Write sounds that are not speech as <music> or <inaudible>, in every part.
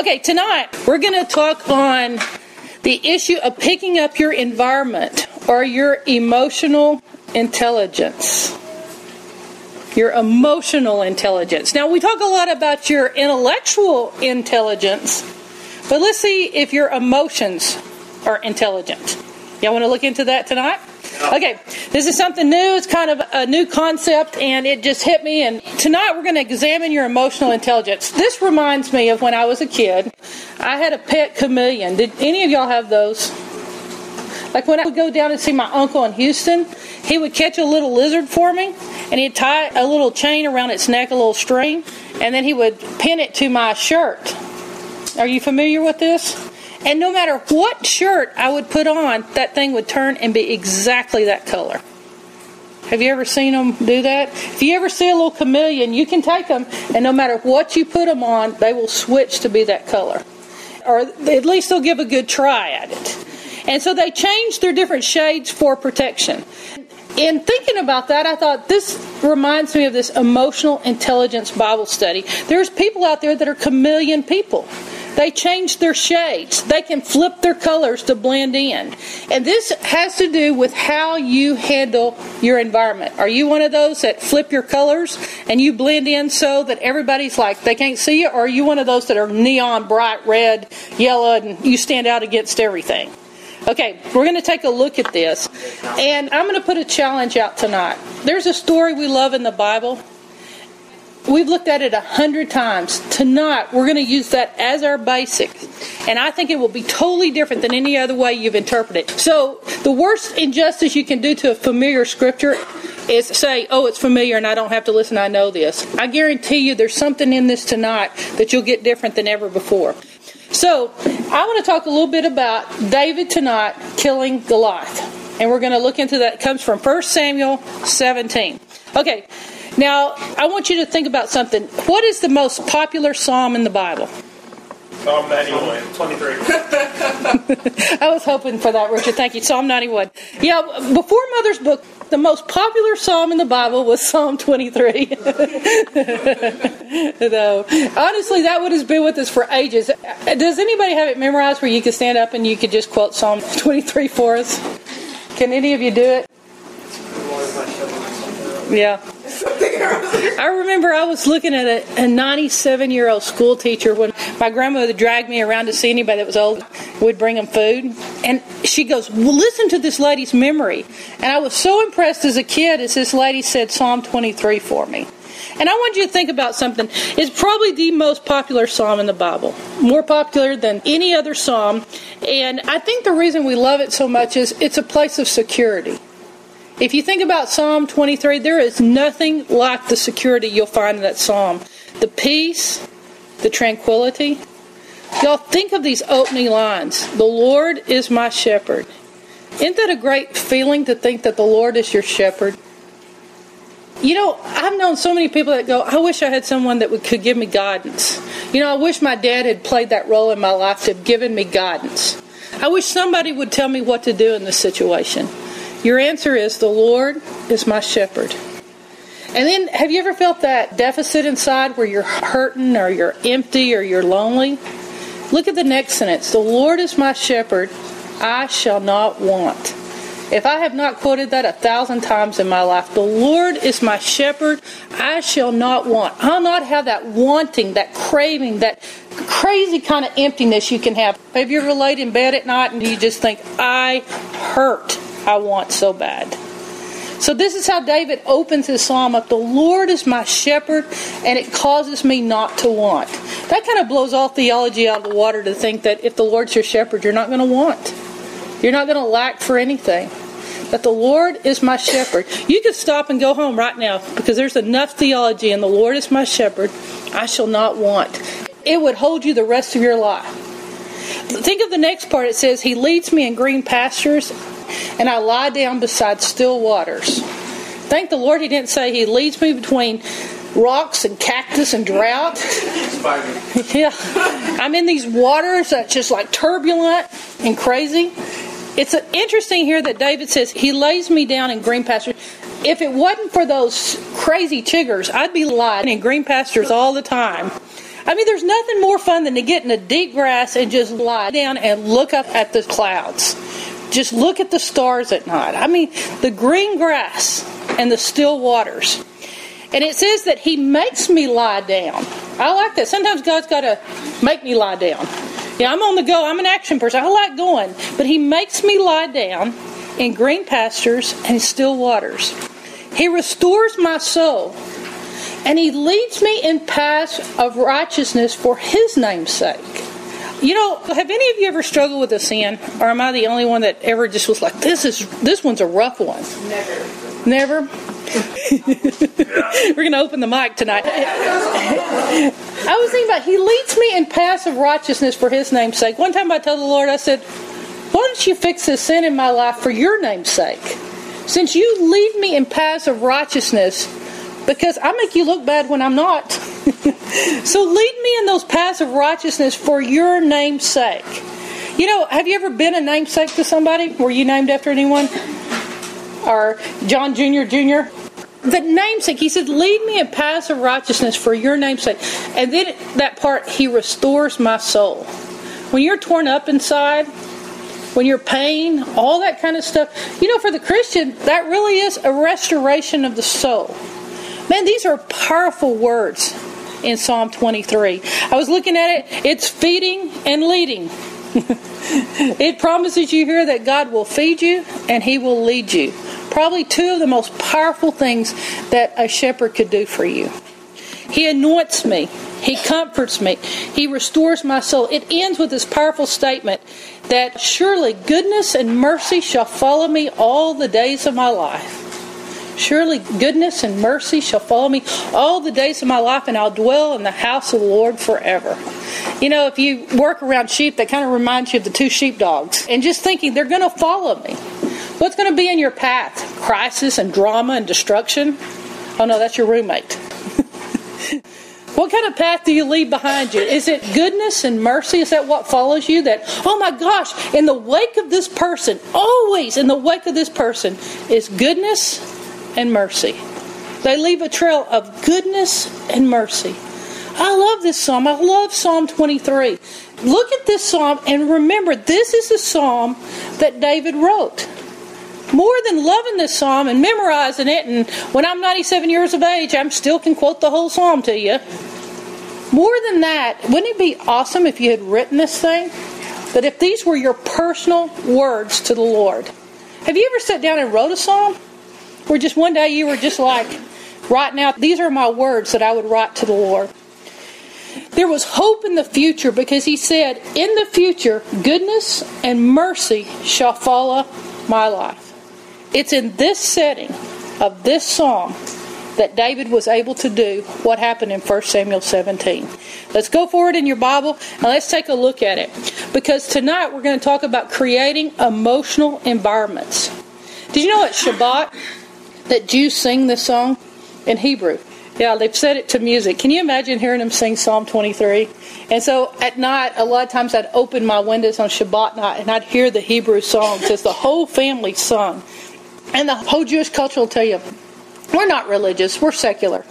Okay, tonight we're going to talk on the issue of picking up your environment or your emotional intelligence. Your emotional intelligence. Now, we talk a lot about your intellectual intelligence, but let's see if your emotions are intelligent. Y'all want to look into that tonight? Okay, this is something new. It's kind of a new concept, and it just hit me. And tonight we're going to examine your emotional intelligence. This reminds me of when I was a kid. I had a pet chameleon. Did any of y'all have those? Like when I would go down and see my uncle in Houston, he would catch a little lizard for me, and he'd tie a little chain around its neck, a little string, and then he would pin it to my shirt. Are you familiar with this? And no matter what shirt I would put on, that thing would turn and be exactly that color. Have you ever seen them do that? If you ever see a little chameleon, you can take them, and no matter what you put them on, they will switch to be that color. Or at least they'll give a good try at it. And so they change their different shades for protection. In thinking about that, I thought this reminds me of this emotional intelligence Bible study. There's people out there that are chameleon people. They change their shades. They can flip their colors to blend in. And this has to do with how you handle your environment. Are you one of those that flip your colors and you blend in so that everybody's like they can't see you? Or are you one of those that are neon bright red, yellow, and you stand out against everything? Okay, we're going to take a look at this. And I'm going to put a challenge out tonight. There's a story we love in the Bible We've looked at it a hundred times. Tonight, we're going to use that as our basic. And I think it will be totally different than any other way you've interpreted it. So, the worst injustice you can do to a familiar scripture is say, oh, it's familiar and I don't have to listen, I know this. I guarantee you there's something in this tonight that you'll get different than ever before. So, I want to talk a little bit about David tonight killing Goliath. And we're going to look into that. It comes from 1 Samuel 17. Okay, now, I want you to think about something. What is the most popular psalm in the Bible? Psalm 91. 23. <laughs> I was hoping for that, Richard. Thank you. Psalm 91. Yeah, before Mother's book, the most popular psalm in the Bible was Psalm 23. <laughs> Though, honestly, that would have been with us for ages. Does anybody have it memorized where you could stand up and you could just quote Psalm 23 for us? Can any of you do it? Yeah. <laughs> I remember I was looking at a 97 year old school teacher when my grandmother dragged me around to see anybody that was old, would bring them food. And she goes, Well, listen to this lady's memory. And I was so impressed as a kid as this lady said Psalm 23 for me. And I want you to think about something. It's probably the most popular psalm in the Bible, more popular than any other psalm. And I think the reason we love it so much is it's a place of security. If you think about Psalm 23, there is nothing like the security you'll find in that psalm. The peace, the tranquility. Y'all think of these opening lines The Lord is my shepherd. Isn't that a great feeling to think that the Lord is your shepherd? You know, I've known so many people that go, I wish I had someone that would, could give me guidance. You know, I wish my dad had played that role in my life to have given me guidance. I wish somebody would tell me what to do in this situation. Your answer is the Lord is my shepherd. And then, have you ever felt that deficit inside where you're hurting or you're empty or you're lonely? Look at the next sentence The Lord is my shepherd, I shall not want. If I have not quoted that a thousand times in my life, the Lord is my shepherd, I shall not want. I'll not have that wanting, that craving, that crazy kind of emptiness you can have. Have you ever laid in bed at night and you just think, I hurt? I want so bad. So this is how David opens his psalm up. The Lord is my shepherd, and it causes me not to want. That kind of blows all theology out of the water to think that if the Lord's your shepherd, you're not going to want. You're not going to lack for anything. That the Lord is my shepherd. You could stop and go home right now because there's enough theology in the Lord is my shepherd. I shall not want. It would hold you the rest of your life. Think of the next part. It says, He leads me in green pastures and I lie down beside still waters. Thank the Lord he didn't say he leads me between rocks and cactus and drought. <laughs> yeah. I'm in these waters that's just like turbulent and crazy. It's interesting here that David says he lays me down in green pastures. If it wasn't for those crazy chiggers, I'd be lying in green pastures all the time. I mean, there's nothing more fun than to get in the deep grass and just lie down and look up at the clouds. Just look at the stars at night. I mean, the green grass and the still waters. And it says that He makes me lie down. I like that. Sometimes God's got to make me lie down. Yeah, I'm on the go. I'm an action person. I like going. But He makes me lie down in green pastures and still waters. He restores my soul. And He leads me in paths of righteousness for His name's sake. You know, have any of you ever struggled with a sin, or am I the only one that ever just was like, "This is this one's a rough one"? Never. Never. <laughs> We're to open the mic tonight. I was thinking about He leads me in paths of righteousness for His name's sake. One time I told the Lord, I said, "Why don't you fix this sin in my life for Your name's sake? Since you lead me in paths of righteousness." Because I make you look bad when I'm not. <laughs> so lead me in those paths of righteousness for your name's sake. You know, have you ever been a namesake to somebody? Were you named after anyone? Or John Jr. Jr.? The namesake, he said, lead me in paths of righteousness for your namesake. And then that part, he restores my soul. When you're torn up inside, when you're pain, all that kind of stuff, you know, for the Christian, that really is a restoration of the soul. Man, these are powerful words in Psalm 23. I was looking at it, it's feeding and leading. <laughs> it promises you here that God will feed you and He will lead you. Probably two of the most powerful things that a shepherd could do for you. He anoints me. He comforts me. He restores my soul. It ends with this powerful statement that surely goodness and mercy shall follow me all the days of my life. Surely goodness and mercy shall follow me all the days of my life, and I'll dwell in the house of the Lord forever. You know, if you work around sheep, that kind of reminds you of the two sheepdogs. And just thinking, they're going to follow me. What's going to be in your path? Crisis and drama and destruction? Oh no, that's your roommate. <laughs> What kind of path do you leave behind you? Is it goodness and mercy? Is that what follows you? That, oh my gosh, in the wake of this person, always in the wake of this person, is goodness and mercy. They leave a trail of goodness and mercy. I love this psalm. I love Psalm 23. Look at this psalm and remember, this is the psalm that David wrote. More than loving this psalm and memorizing it, and when I'm 97 years of age, I still can quote the whole psalm to you. More than that, wouldn't it be awesome if you had written this thing? But if these were your personal words to the Lord. Have you ever sat down and wrote a psalm? Where just one day you were just like right now, these are my words that I would write to the Lord. There was hope in the future because he said, In the future, goodness and mercy shall follow my life. It's in this setting of this song that David was able to do what happened in 1 Samuel 17. Let's go forward in your Bible and let's take a look at it. Because tonight we're going to talk about creating emotional environments. Did you know at Shabbat that Jews sing this song in Hebrew? Yeah, they've set it to music. Can you imagine hearing them sing Psalm 23? And so at night, a lot of times I'd open my windows on Shabbat night and I'd hear the Hebrew songs as the whole family sung. And the whole Jewish culture will tell you, we're not religious, we're secular.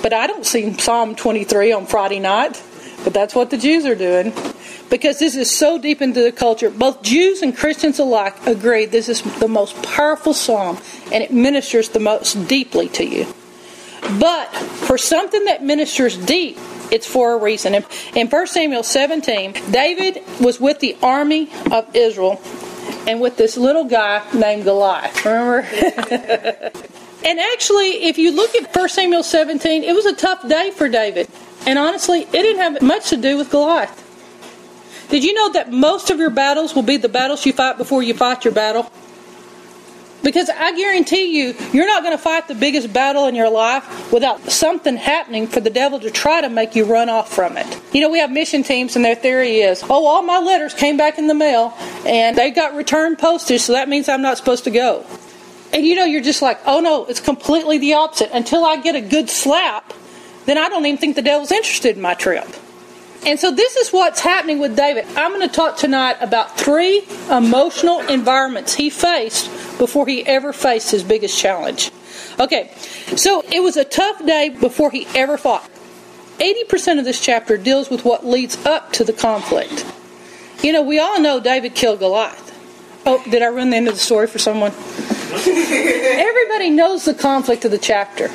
But I don't sing Psalm 23 on Friday night, but that's what the Jews are doing. Because this is so deep into the culture. Both Jews and Christians alike agree this is the most powerful psalm and it ministers the most deeply to you. But for something that ministers deep, it's for a reason. In, in 1 Samuel 17, David was with the army of Israel and with this little guy named Goliath. Remember? <laughs> and actually, if you look at 1 Samuel 17, it was a tough day for David. And honestly, it didn't have much to do with Goliath. Did you know that most of your battles will be the battles you fight before you fight your battle? Because I guarantee you, you're not going to fight the biggest battle in your life without something happening for the devil to try to make you run off from it. You know, we have mission teams, and their theory is, oh, all my letters came back in the mail, and they got returned postage, so that means I'm not supposed to go. And you know, you're just like, oh no, it's completely the opposite. Until I get a good slap, then I don't even think the devil's interested in my trip. And so this is what's happening with David. I'm going to talk tonight about three emotional environments he faced before he ever faced his biggest challenge. Okay, so it was a tough day before he ever fought. 80% of this chapter deals with what leads up to the conflict. You know, we all know David killed Goliath. Oh, did I run the end of the story for someone? <laughs> Everybody knows the conflict of the chapter.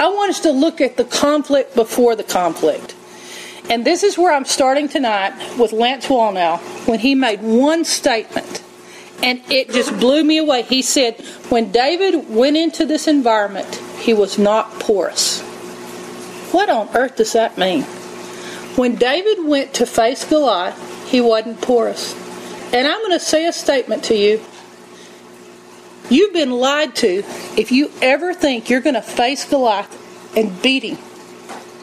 I want us to look at the conflict before the conflict. And this is where I'm starting tonight with Lance Wallnau when he made one statement. And it just blew me away. He said, when David went into this environment, he was not porous. What on earth does that mean? When David went to face Goliath, he wasn't porous. And I'm going to say a statement to you. You've been lied to if you ever think you're going to face Goliath and beat him.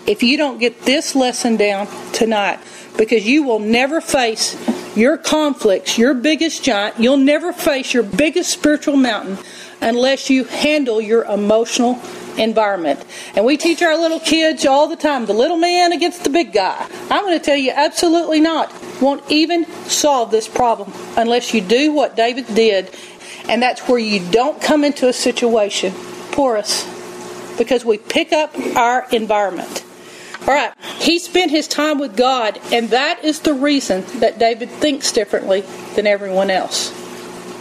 If you don't get this lesson down tonight, because you will never face your conflicts, your biggest giant, you'll never face your biggest spiritual mountain unless you handle your emotional environment. And we teach our little kids all the time the little man against the big guy. I'm going to tell you, absolutely not. Won't even solve this problem unless you do what David did, and that's where you don't come into a situation porous because we pick up our environment. All right, he spent his time with God, and that is the reason that David thinks differently than everyone else.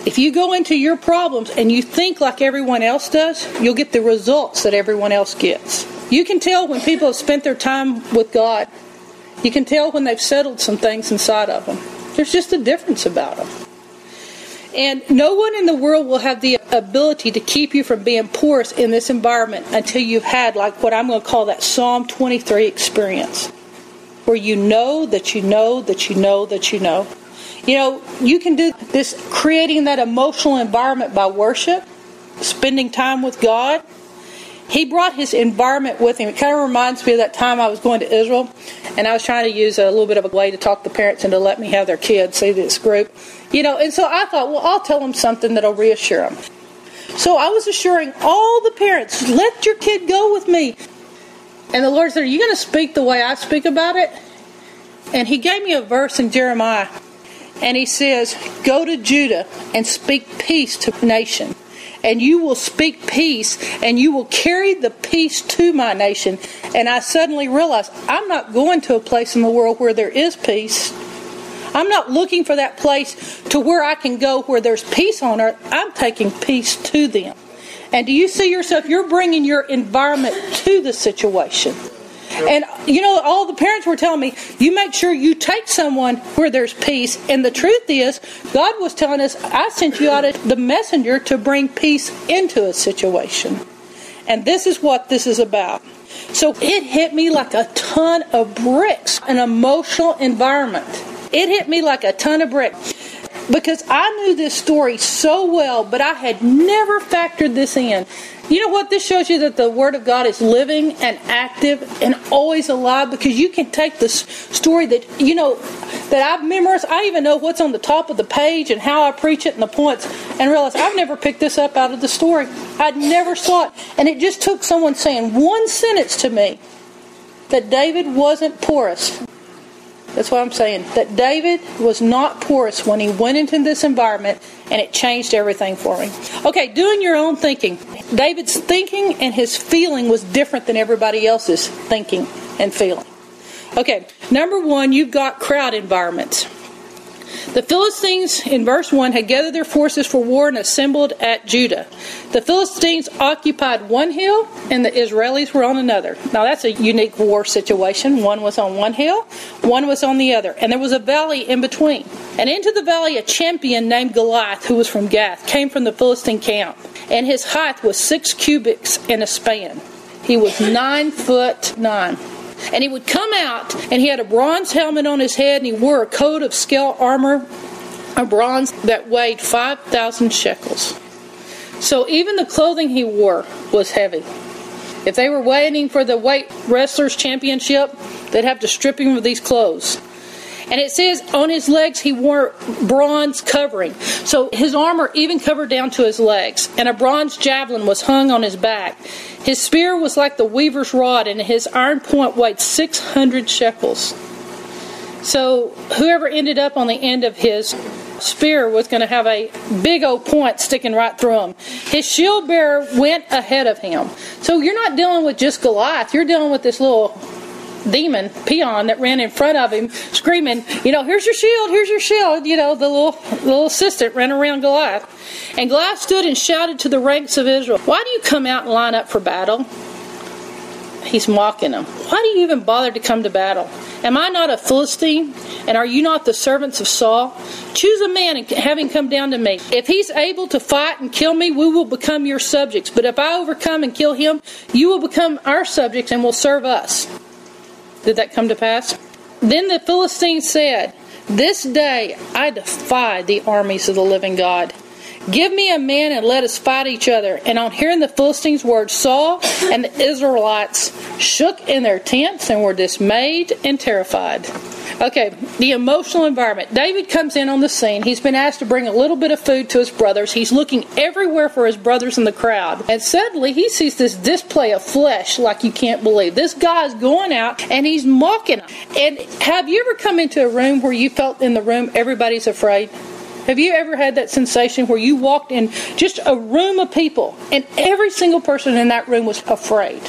If you go into your problems and you think like everyone else does, you'll get the results that everyone else gets. You can tell when people have spent their time with God. You can tell when they've settled some things inside of them. There's just a difference about them. And no one in the world will have the ability to keep you from being porous in this environment until you've had, like what I'm going to call that Psalm 23 experience, where you know that you know that you know that you know you know, you can do this creating that emotional environment by worship, spending time with God. He brought his environment with him. It kind of reminds me of that time I was going to Israel, and I was trying to use a little bit of a way to talk the parents into let me have their kids see this group. You know, and so I thought, well, I'll tell them something that'll reassure them. So I was assuring all the parents, let your kid go with me. And the Lord said, Are you going to speak the way I speak about it? And He gave me a verse in Jeremiah and he says, Go to Judah and speak peace to the nation. And you will speak peace and you will carry the peace to my nation. And I suddenly realized I'm not going to a place in the world where there is peace. I'm not looking for that place to where I can go where there's peace on earth. I'm taking peace to them. And do you see yourself? You're bringing your environment to the situation. And you know, all the parents were telling me, you make sure you take someone where there's peace. And the truth is, God was telling us, I sent you out as the messenger to bring peace into a situation. And this is what this is about. So it hit me like a ton of bricks, an emotional environment. It hit me like a ton of bricks because I knew this story so well, but I had never factored this in. You know what? This shows you that the Word of God is living and active and always alive because you can take this story that, you know, that I've memorized. I even know what's on the top of the page and how I preach it and the points and realize I've never picked this up out of the story. I'd never saw it. And it just took someone saying one sentence to me that David wasn't porous that's what I'm saying. That David was not porous when he went into this environment and it changed everything for him. Okay, doing your own thinking. David's thinking and his feeling was different than everybody else's thinking and feeling. Okay, number one, you've got crowd environments. The Philistines in verse 1 had gathered their forces for war and assembled at Judah. The Philistines occupied one hill and the Israelis were on another. Now that's a unique war situation. One was on one hill, one was on the other, and there was a valley in between. And into the valley a champion named Goliath, who was from Gath, came from the Philistine camp, and his height was six cubits and a span. He was nine foot nine. And he would come out, and he had a bronze helmet on his head, and he wore a coat of scale armor of bronze that weighed 5,000 shekels. So even the clothing he wore was heavy. If they were waiting for the weight wrestlers championship, they'd have to strip him of these clothes. And it says on his legs he wore bronze covering. So his armor even covered down to his legs. And a bronze javelin was hung on his back. His spear was like the weaver's rod, and his iron point weighed 600 shekels. So whoever ended up on the end of his spear was going to have a big old point sticking right through him. His shield bearer went ahead of him. So you're not dealing with just Goliath, you're dealing with this little demon, peon, that ran in front of him, screaming, you know, here's your shield, here's your shield. You know, the little, little assistant ran around Goliath. And Goliath stood and shouted to the ranks of Israel, Why do you come out and line up for battle? He's mocking them. Why do you even bother to come to battle? Am I not a Philistine? And are you not the servants of Saul? Choose a man and have him come down to me. If he's able to fight and kill me, we will become your subjects. But if I overcome and kill him, you will become our subjects and will serve us. Did that come to pass? Then the Philistine said, This day I defy the armies of the living God. Give me a man and let us fight each other. And on hearing the Philistines' words, Saul and the Israelites shook in their tents and were dismayed and terrified. Okay, the emotional environment. David comes in on the scene. He's been asked to bring a little bit of food to his brothers. He's looking everywhere for his brothers in the crowd. And suddenly he sees this display of flesh like you can't believe. This guy's going out and he's mocking them. And have you ever come into a room where you felt in the room everybody's afraid? Have you ever had that sensation where you walked in just a room of people and every single person in that room was afraid?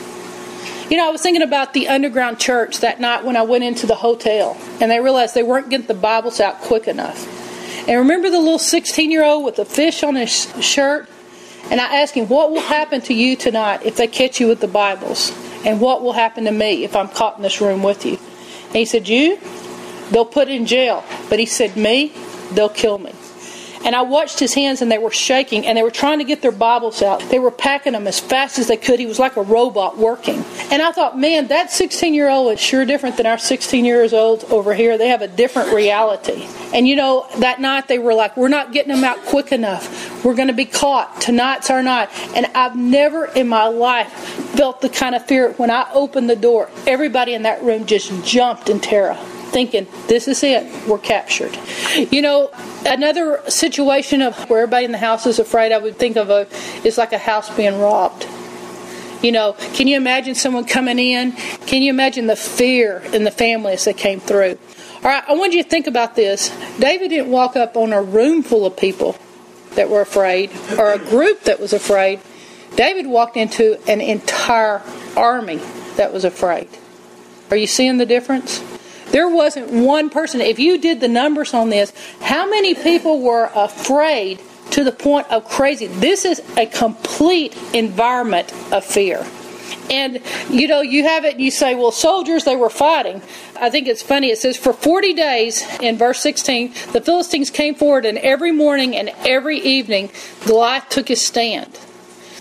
You know, I was thinking about the underground church that night when I went into the hotel and they realized they weren't getting the Bibles out quick enough. And remember the little 16 year old with the fish on his shirt? And I asked him, What will happen to you tonight if they catch you with the Bibles? And what will happen to me if I'm caught in this room with you? And he said, You? They'll put in jail. But he said, Me? They'll kill me. And I watched his hands and they were shaking and they were trying to get their Bibles out. They were packing them as fast as they could. He was like a robot working. And I thought, man, that 16 year old is sure different than our 16 years old over here. They have a different reality. And you know, that night they were like, we're not getting them out quick enough. We're going to be caught. Tonight's our night. And I've never in my life felt the kind of fear when I opened the door. Everybody in that room just jumped in terror thinking, this is it, we're captured. You know, another situation of where everybody in the house is afraid, I would think of a, is like a house being robbed. You know, can you imagine someone coming in? Can you imagine the fear in the families that came through? All right, I want you to think about this. David didn't walk up on a room full of people that were afraid or a group that was afraid. David walked into an entire army that was afraid. Are you seeing the difference? There wasn't one person. If you did the numbers on this, how many people were afraid to the point of crazy? This is a complete environment of fear. And you know, you have it, you say, well, soldiers, they were fighting. I think it's funny. It says, for 40 days in verse 16, the Philistines came forward, and every morning and every evening, Goliath took his stand.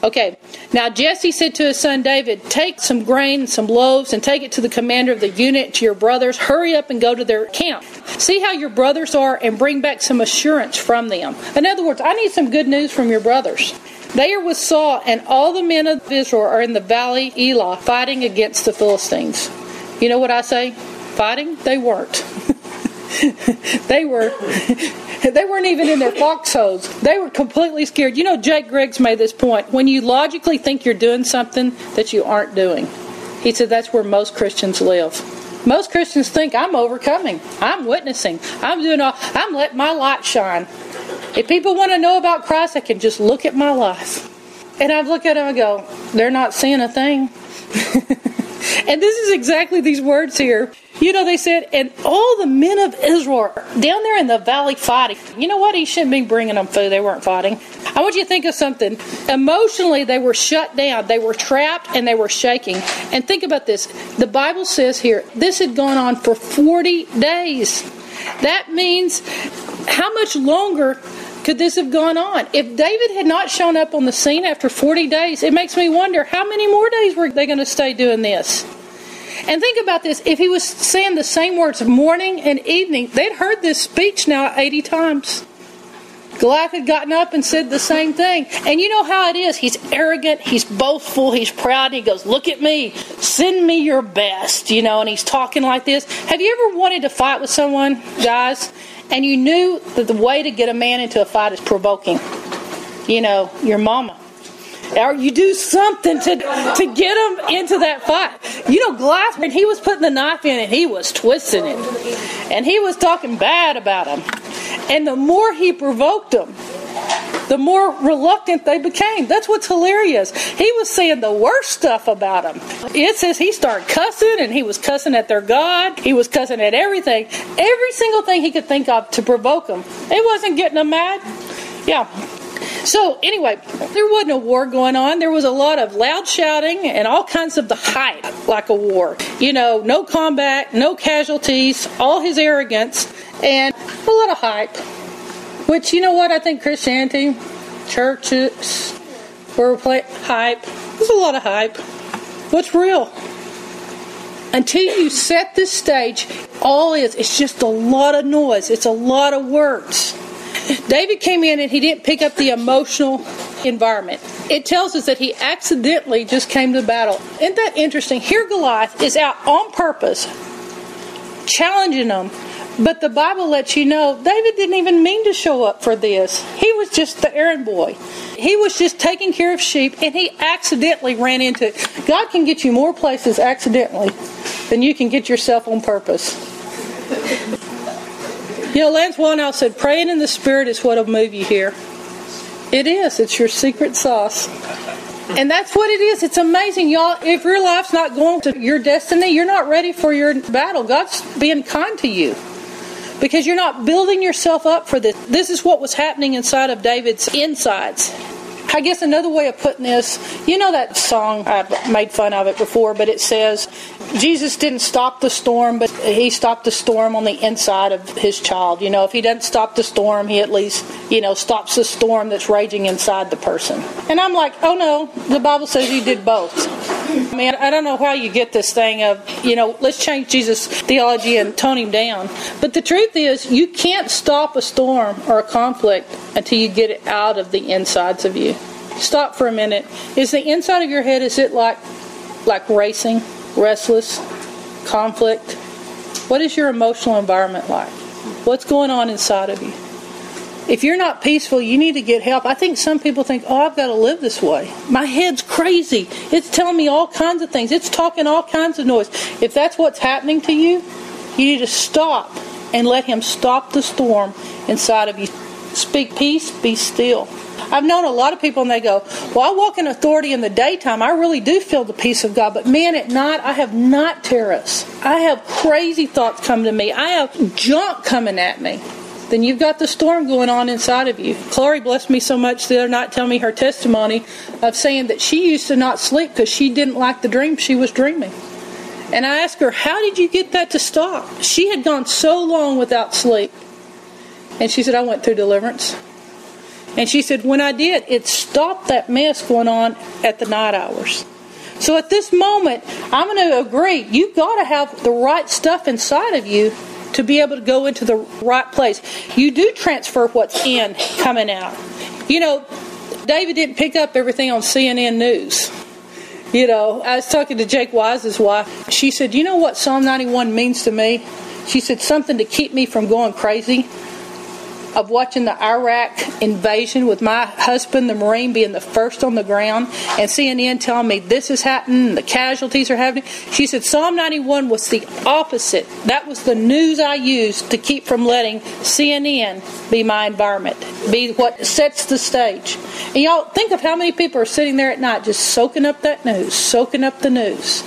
Okay, now Jesse said to his son David, Take some grain some loaves and take it to the commander of the unit, to your brothers. Hurry up and go to their camp. See how your brothers are and bring back some assurance from them. In other words, I need some good news from your brothers. They are with Saul, and all the men of Israel are in the valley Elah fighting against the Philistines. You know what I say? Fighting? They weren't. <laughs> <laughs> they were <laughs> they weren't even in their foxholes. They were completely scared. You know, Jake Griggs made this point. When you logically think you're doing something that you aren't doing, he said that's where most Christians live. Most Christians think I'm overcoming. I'm witnessing. I'm doing all I'm letting my light shine. If people want to know about Christ, they can just look at my life. And I look at them and go, they're not seeing a thing. <laughs> and this is exactly these words here. You know, they said, and all the men of Israel down there in the valley fighting. You know what? He shouldn't be bringing them food. They weren't fighting. I want you to think of something. Emotionally, they were shut down. They were trapped and they were shaking. And think about this. The Bible says here, this had gone on for 40 days. That means how much longer could this have gone on? If David had not shown up on the scene after 40 days, it makes me wonder how many more days were they going to stay doing this? And think about this if he was saying the same words morning and evening, they'd heard this speech now 80 times. Goliath had gotten up and said the same thing. And you know how it is. He's arrogant, he's boastful, he's proud. He goes, Look at me, send me your best, you know, and he's talking like this. Have you ever wanted to fight with someone, guys, and you knew that the way to get a man into a fight is provoking? You know, your mama or you do something to to get him into that fight. You know, Glass when he was putting the knife in it, he was twisting it, and he was talking bad about him. And the more he provoked them, the more reluctant they became. That's what's hilarious. He was saying the worst stuff about them. It says he started cussing and he was cussing at their God. He was cussing at everything. Every single thing he could think of to provoke them. It wasn't getting them mad. Yeah. So, anyway, there wasn't a war going on. There was a lot of loud shouting and all kinds of the hype, like a war. You know, no combat, no casualties, all his arrogance, and a lot of hype. Which, you know what, I think Christianity, churches, were play hype. There's a lot of hype. What's real? Until you set the stage, all is it's just a lot of noise. It's a lot of words. <laughs> David came in and he didn't pick up the emotional environment. It tells us that he accidentally just came to battle. Isn't that interesting? Here, Goliath is out on purpose, challenging them. But the Bible lets you know David didn't even mean to show up for this. He was just the errand boy. He was just taking care of sheep and he accidentally ran into it. God can get you more places accidentally than you can get yourself on purpose. You know, Lance Wallnau said, praying in the Spirit is what'll move you here. It is. It's your secret sauce. And that's what it is. It's amazing, y'all. If your life's not going to your destiny, you're not ready for your battle. God's being kind to you because you're not building yourself up for this. This is what was happening inside of David's insides. I guess another way of putting this, you know that song, I've made fun of it before, but it says, Jesus didn't stop the storm, but he stopped the storm on the inside of his child. You know, if he doesn't stop the storm, he at least, you know, stops the storm that's raging inside the person. And I'm like, oh no, the Bible says he did both. I mean, I don't know how you get this thing of, you know, let's change Jesus' theology and tone him down. But the truth is, you can't stop a storm or a conflict until you get it out of the insides of you. Stop for a minute. Is the inside of your head, is it like, like racing, restless, conflict? What is your emotional environment like? What's going on inside of you? If you're not peaceful, you need to get help. I think some people think, oh, I've got to live this way. My head's crazy. It's telling me all kinds of things. It's talking all kinds of noise. If that's what's happening to you, you need to stop and let Him stop the storm inside of you. Speak peace, be still. I've known a lot of people and they go, Well, I walk in authority in the daytime. I really do feel the peace of God. But man, at night, I have not terrors. I have crazy thoughts come to me. I have junk coming at me then you've got the storm going on inside of you. Chloe blessed me so much the other night telling me her testimony of saying that she used to not sleep because she didn't like the dream she was dreaming. And I asked her, How did you get that to stop? She had gone so long without sleep. And she said, I went through deliverance. And she said, When I did, it stopped that mess going on at the night hours. So at this moment, I'm going to agree, you've got to have the right stuff inside of you to be able to go into the right place. You do transfer what's in coming out. You know, David didn't pick up everything on CNN News. You know, I was talking to Jake Wise's wife. She said, You know what Psalm 91 means to me? She said, Something to keep me from going crazy of watching the Iraq invasion with my husband, the Marine, being the first on the ground, and CNN telling me this is happening, the casualties are happening. She said Psalm 91 was the opposite. That was the news I used to keep from letting CNN be my environment, be what sets the stage. And y'all think of how many people are sitting there at night just soaking up that news, soaking up the news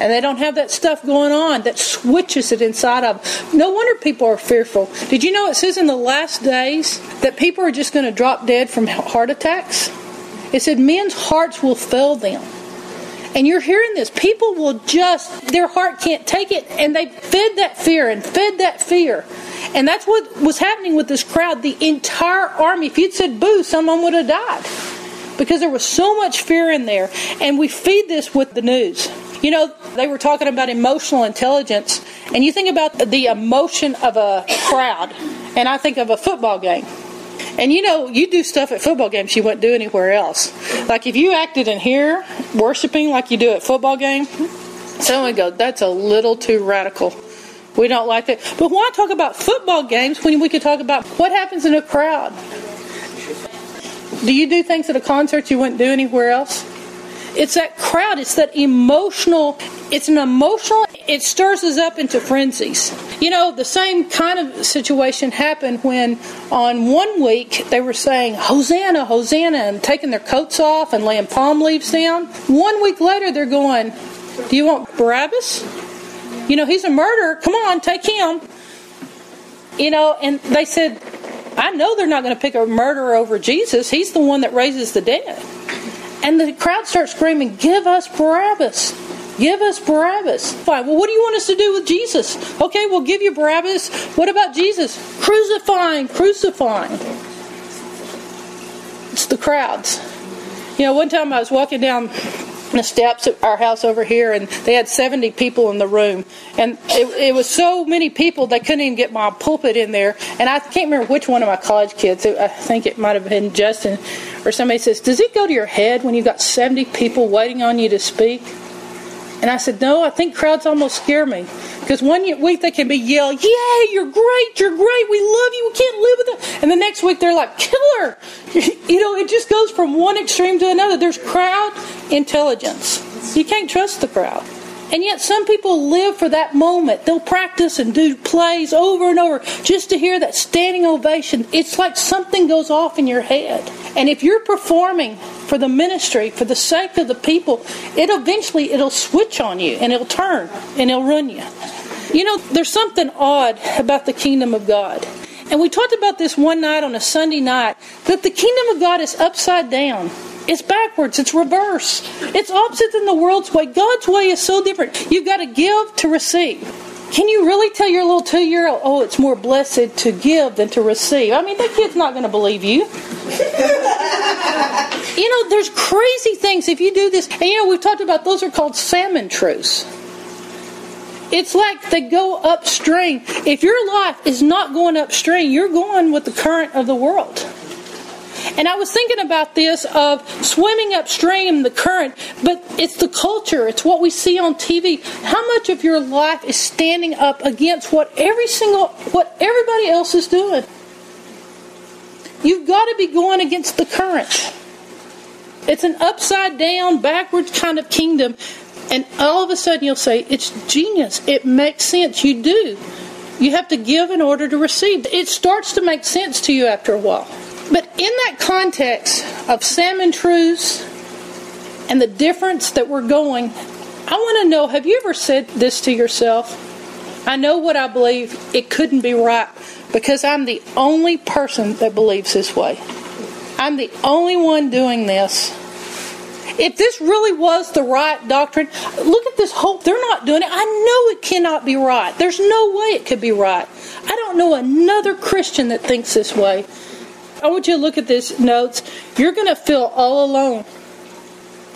and they don't have that stuff going on that switches it inside of them. No wonder people are fearful. Did you know it says in the last days that people are just going to drop dead from heart attacks? It said men's hearts will fail them. And you're hearing this. People will just, their heart can't take it. And they fed that fear and fed that fear. And that's what was happening with this crowd. The entire army, if you'd said boo, someone would have died. Because there was so much fear in there. And we feed this with the news. You know, they were talking about emotional intelligence, and you think about the emotion of a crowd, and I think of a football game. And you know, you do stuff at football games you wouldn't do anywhere else. Like if you acted in here worshiping like you do at football game, someone would go, "That's a little too radical." We don't like that. But why talk about football games when we could talk about what happens in a crowd? Do you do things at a concert you wouldn't do anywhere else? It's that crowd. It's that emotional. It's an emotional. It stirs us up into frenzies. You know, the same kind of situation happened when on one week they were saying Hosanna, Hosanna, and taking their coats off and laying palm leaves down. One week later, they're going, "Do you want Barabbas? You know, he's a murderer. Come on, take him." You know, and they said, I know they're not going to pick a murderer over Jesus. He's the one that raises the dead. And the crowd starts screaming, Give us Barabbas. Give us Barabbas. Fine. Well, what do you want us to do with Jesus? Okay, we'll give you Barabbas. What about Jesus? Crucifying, crucifying. It's the crowds. You know, one time I was walking down the steps at our house over here, and they had 70 people in the room. And it, it, was so many people, they couldn't even get my pulpit in there. And I can't remember which one of my college kids, I think it might have been Justin, or somebody says, Does it go to your head when you've got 70 people waiting on you to speak? And I said, No, I think crowds almost scare me. Because one week they can be yell, Yay, you're great, you're great, we love you, we can't live with it. And the next week they're like, Killer. <laughs> You know, it just goes from one extreme to another. There's crowd intelligence. You can't trust the crowd. And yet, some people live for that moment. They'll practice and do plays over and over just to hear that standing ovation. It's like something goes off in your head. And if you're performing for the ministry, for the sake of the people, it eventually it'll switch on you and it'll turn and it'll run you. You know, there's something odd about the kingdom of God. And we talked about this one night on a Sunday night that the kingdom of God is upside down. It's backwards. It's reverse. It's opposite than the world's way. God's way is so different. You've got to give to receive. Can you really tell your little two year old, oh, it's more blessed to give than to receive? I mean, that kid's not going to believe you. <laughs> you know, there's crazy things if you do this. And you know, we've talked about those are called salmon truths. It's like they go upstream. If your life is not going upstream, you're going with the current of the world. And I was thinking about this of swimming upstream, the current, but it's the culture, it's what we see on TV. How much of your life is standing up against what every single what everybody else is doing? You've got to be going against the current. It's an upside down, backwards kind of kingdom. And all of a sudden you'll say, it's genius. It makes sense. You do. You have to give in order to receive. It starts to make sense to you after a while. But in that context of salmon truths and the difference that we're going, I want to know have you ever said this to yourself? I know what I believe, it couldn't be right because I'm the only person that believes this way. I'm the only one doing this. If this really was the right doctrine, look at this whole, they're not doing it. I know it cannot be right. There's no way it could be right. I don't know another Christian that thinks this way. I want you to look at this notes. You're going to feel all alone.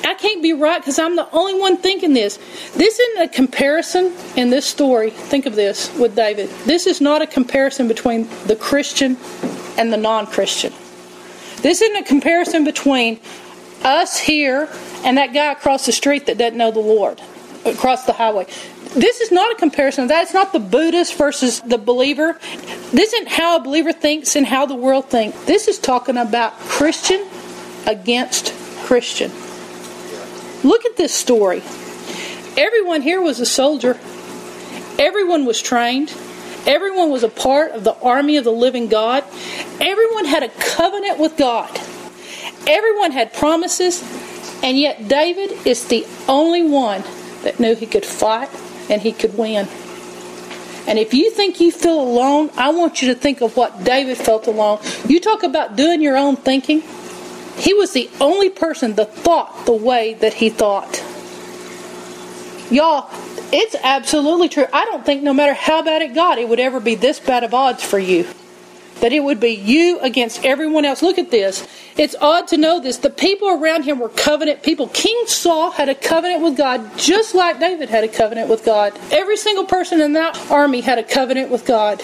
I can't be right because I'm the only one thinking this. This isn't a comparison in this story. Think of this with David. This is not a comparison between the Christian and the non Christian. This isn't a comparison between us here and that guy across the street that doesn't know the Lord across the highway. This is not a comparison. That's not the Buddhist versus the believer. This isn't how a believer thinks and how the world thinks. This is talking about Christian against Christian. Look at this story. Everyone here was a soldier. Everyone was trained. Everyone was a part of the army of the living God. Everyone had a covenant with God. Everyone had promises. And yet, David is the only one that knew he could fight and he could win. And if you think you feel alone, I want you to think of what David felt alone. You talk about doing your own thinking. He was the only person that thought the way that he thought. Y'all, it's absolutely true. I don't think no matter how bad it got, it would ever be this bad of odds for you that it would be you against everyone else. Look at this. It's odd to know this. The people around him were covenant people. King Saul had a covenant with God just like David had a covenant with God. Every single person in that army had a covenant with God.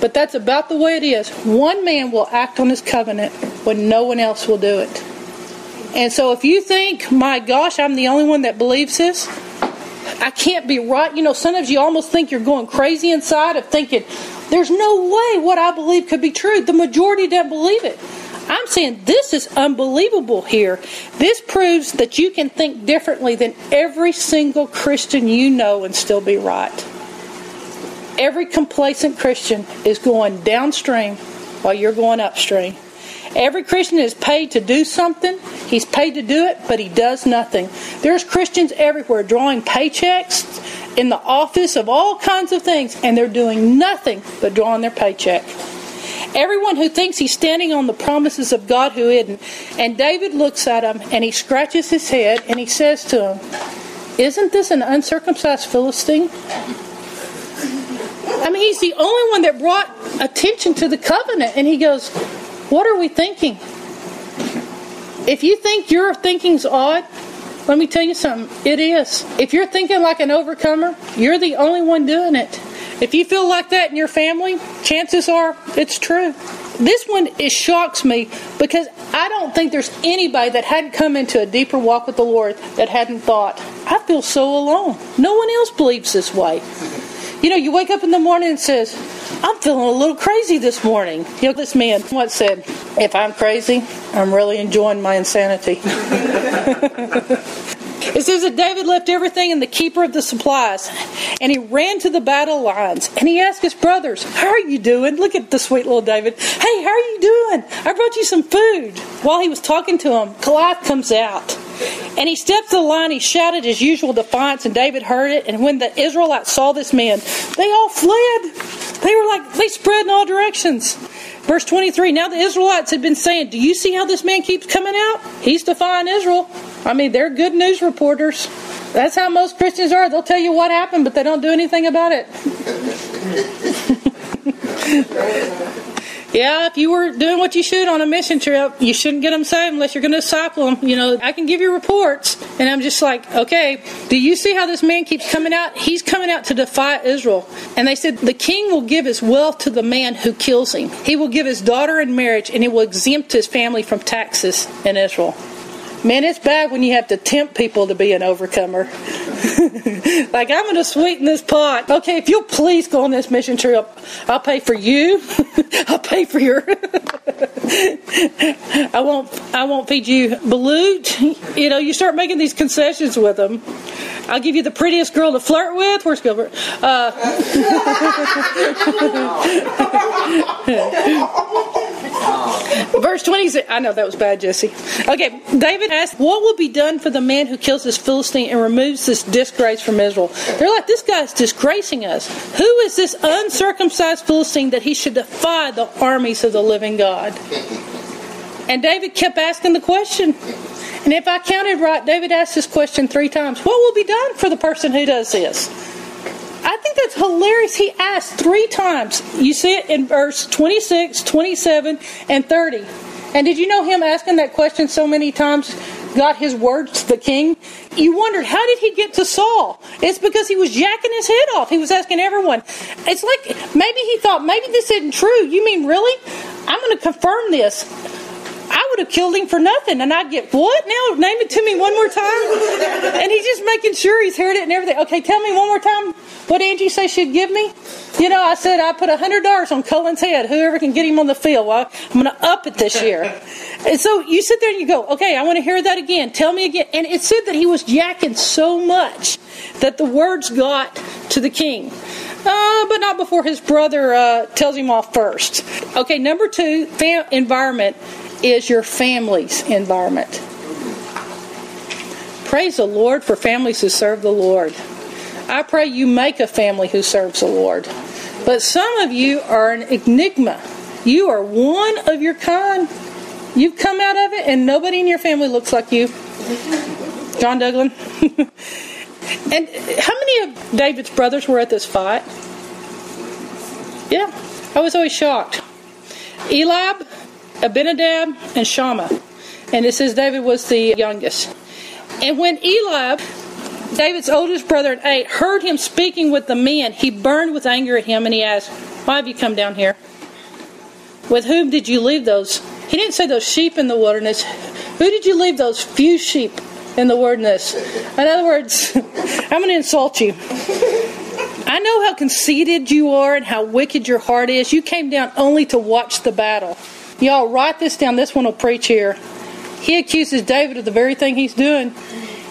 But that's about the way it is. One man will act on his covenant when no one else will do it. And so if you think, my gosh, I'm the only one that believes this, I can't be right. You know, sometimes you almost think you're going crazy inside of thinking, there's no way what I believe could be true. The majority don't believe it. I'm saying this is unbelievable here. This proves that you can think differently than every single Christian you know and still be right. Every complacent Christian is going downstream while you're going upstream. Every Christian is paid to do something. He's paid to do it, but he does nothing. There's Christians everywhere drawing paychecks in the office of all kinds of things, and they're doing nothing but drawing their paycheck. Everyone who thinks he's standing on the promises of God who isn't. And David looks at him and he scratches his head and he says to him, Isn't this an uncircumcised Philistine? I mean, he's the only one that brought attention to the covenant. And he goes, What are we thinking? If you think your thinking's odd, let me tell you something. It is. If you're thinking like an overcomer, you're the only one doing it. If you feel like that in your family, chances are it's true. This one it shocks me because I don't think there's anybody that hadn't come into a deeper walk with the Lord that hadn't thought, I feel so alone. No one else believes this way. You know, you wake up in the morning and says, I'm feeling a little crazy this morning. You know, this man what said, if I'm crazy, I'm really enjoying my insanity. <laughs> It says that David left everything in the keeper of the supplies, and he ran to the battle lines, and he asked his brothers, "How are you doing?" Look at the sweet little David. Hey, how are you doing? I brought you some food. While he was talking to him, Goliath comes out. And he stepped to the line, he shouted his usual defiance, and David heard it. And when the Israelites saw this man, they all fled. They were like, they spread in all directions. Verse 23 Now the Israelites had been saying, Do you see how this man keeps coming out? He's defying Israel. I mean, they're good news reporters. That's how most Christians are. They'll tell you what happened, but they don't do anything about it. <laughs> yeah, if you were doing what you should on a mission trip, you shouldn't get them saved unless you're going to disciple them. You know, I can give you reports, and I'm just like, okay, do you see how this man keeps coming out? He's coming out to defy Israel. And they said, the king will give his wealth to the man who kills him. He will give his daughter in marriage, and he will exempt his family from taxes in Israel. Man, it's bad when you have to tempt people to be an overcomer. <laughs> <laughs> like, I'm to sweeten this pot. Okay, if you'll please go on this mission trip, I'll pay for you. <laughs> I'll pay for your. <laughs> I won't. I won't feed you balut. You know, you start making these concessions with them. I'll give you the prettiest girl to flirt with. Where's Gilbert? Uh, Verse 26. I know that was bad, Jesse. Okay, David asked, What will be done for the man who kills this Philistine and removes this disgrace from Israel? They're like, This guy's disgracing us. Who is this uncircumcised Philistine that he should defy the armies of the living God? And David kept asking the question. And if I counted right, David asked this question three times What will be done for the person who does this? I think that's hilarious. He asked three times. You see it in verse 26, 27, and 30. And did you know him asking that question so many times got his words to the king? You wondered, how did he get to Saul? It's because he was jacking his head off. He was asking everyone. It's like maybe he thought, maybe this isn't true. You mean really? I'm going to confirm this. I would have killed him for nothing. And I'd get, what? Now name it to me one more time. And he's just making sure he's heard it and everything. Okay, tell me one more time what Angie say she'd give me. You know, I said I put a hundred dollars on Cullen's head. Whoever can get him on the field, well, I'm going to up it this year. And so you sit there and you go, okay, I want to hear that again. Tell me again. And it said that he was jacking so much that the words got to the king. Uh, but not before his brother uh, tells him off first. Okay, number two, fam- environment is your family's environment. Praise the Lord for families who serve the Lord. I pray you make a family who serves the Lord. But some of you are an enigma. You are one of your kind. You've come out of it, and nobody in your family looks like you. John Douglin. <laughs> and how many of David's brothers were at this fight? Yeah, I was always shocked. Eliab, Abinadab, and Shammah. And it says David was the youngest. And when Eliab, David's oldest brother at eight, heard him speaking with the men, he burned with anger at him and he asked, Why have you come down here? With whom did you leave those? He didn't say those sheep in the wilderness. Who did you leave those few sheep in the wilderness? In other words, <laughs> I'm going to insult you. I know how conceited you are and how wicked your heart is. You came down only to watch the battle. Y'all write this down. This one will preach here. He accuses David of the very thing he's doing.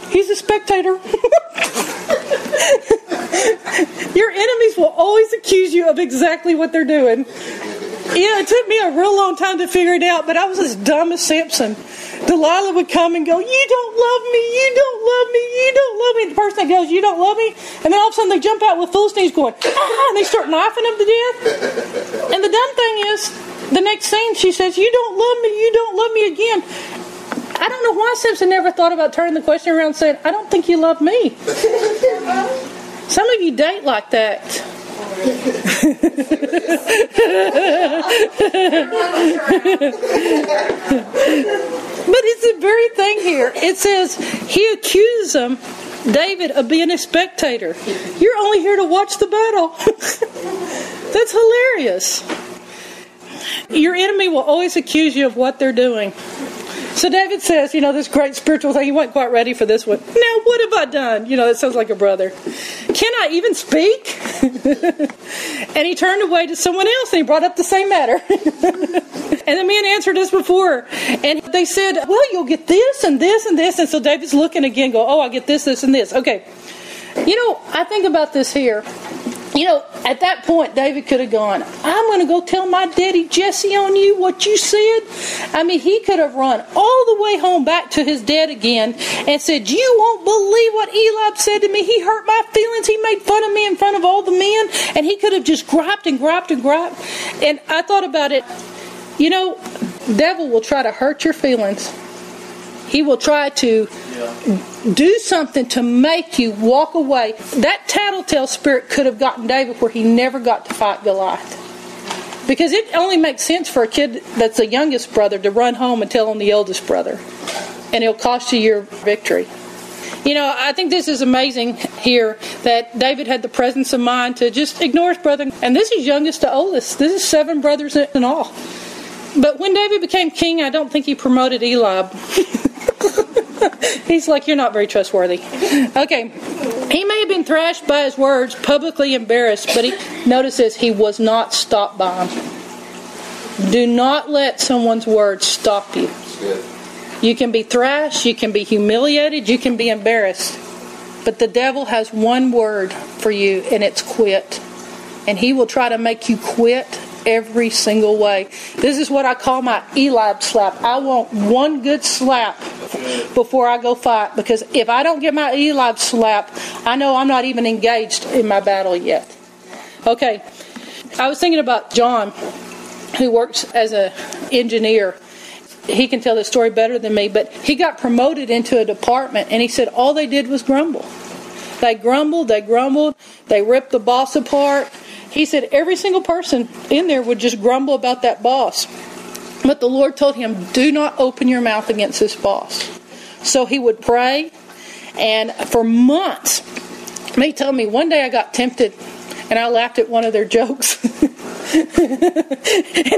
He's a spectator. <laughs> Your enemies will always accuse you of exactly what they're doing. Yeah, it took me a real long time to figure it out, but I was as dumb as Samson. Delilah would come and go, You don't love me, you don't love me, you don't love me. And the person that goes, You don't love me, and then all of a sudden they jump out with Philistines going, Ah, and they start knifing them to death. And the dumb thing is, the next scene she says, You don't love me, you don't love me again. I don't know why Samson never thought about turning the question around and saying, I don't think you love me. <laughs> Some of you date like that. <laughs> but it's the very thing here. It says he accuses him, David, of being a spectator. You're only here to watch the battle. <laughs> That's hilarious. Your enemy will always accuse you of what they're doing. So David says, you know, this great spiritual thing, he wasn't quite ready for this one. Now, what have I done? You know, that sounds like a brother. Can I even speak? <laughs> and he turned away to someone else and he brought up the same matter. <laughs> and the man answered us before. And they said, well, you'll get this and this and this. And so David's looking again, go, oh, I get this, this, and this. Okay. You know, I think about this here. You know, at that point, David could have gone, I'm going to go tell my daddy Jesse on you what you said. I mean, he could have run all the way home back to his dad again and said, You won't believe what Eliab said to me. He hurt my feelings. He made fun of me in front of all the men. And he could have just griped and griped and griped. And I thought about it. You know, devil will try to hurt your feelings. He will try to do something to make you walk away. That tattletale spirit could have gotten David where he never got to fight Goliath. Because it only makes sense for a kid that's the youngest brother to run home and tell on the eldest brother. And it'll cost you your victory. You know, I think this is amazing here that David had the presence of mind to just ignore his brother. And this is youngest to oldest. This is seven brothers in all. But when David became king, I don't think he promoted Eliab. <laughs> He's like, You're not very trustworthy. Okay. He may have been thrashed by his words, publicly embarrassed, but he, notices he was not stopped by them. Do not let someone's words stop you. You can be thrashed, you can be humiliated, you can be embarrassed. But the devil has one word for you, and it's quit. And he will try to make you quit every single way. This is what I call my Eliab slap. I want one good slap before I go fight because if I don't get my Eliab slap, I know I'm not even engaged in my battle yet. Okay, I was thinking about John, who works as an engineer. He can tell the story better than me, but he got promoted into a department and he said all they did was grumble. They grumbled, they grumbled, they ripped the boss apart, he said every single person in there would just grumble about that boss. But the Lord told him, Do not open your mouth against this boss. So he would pray, and for months, he told me one day I got tempted and I laughed at one of their jokes. <laughs> and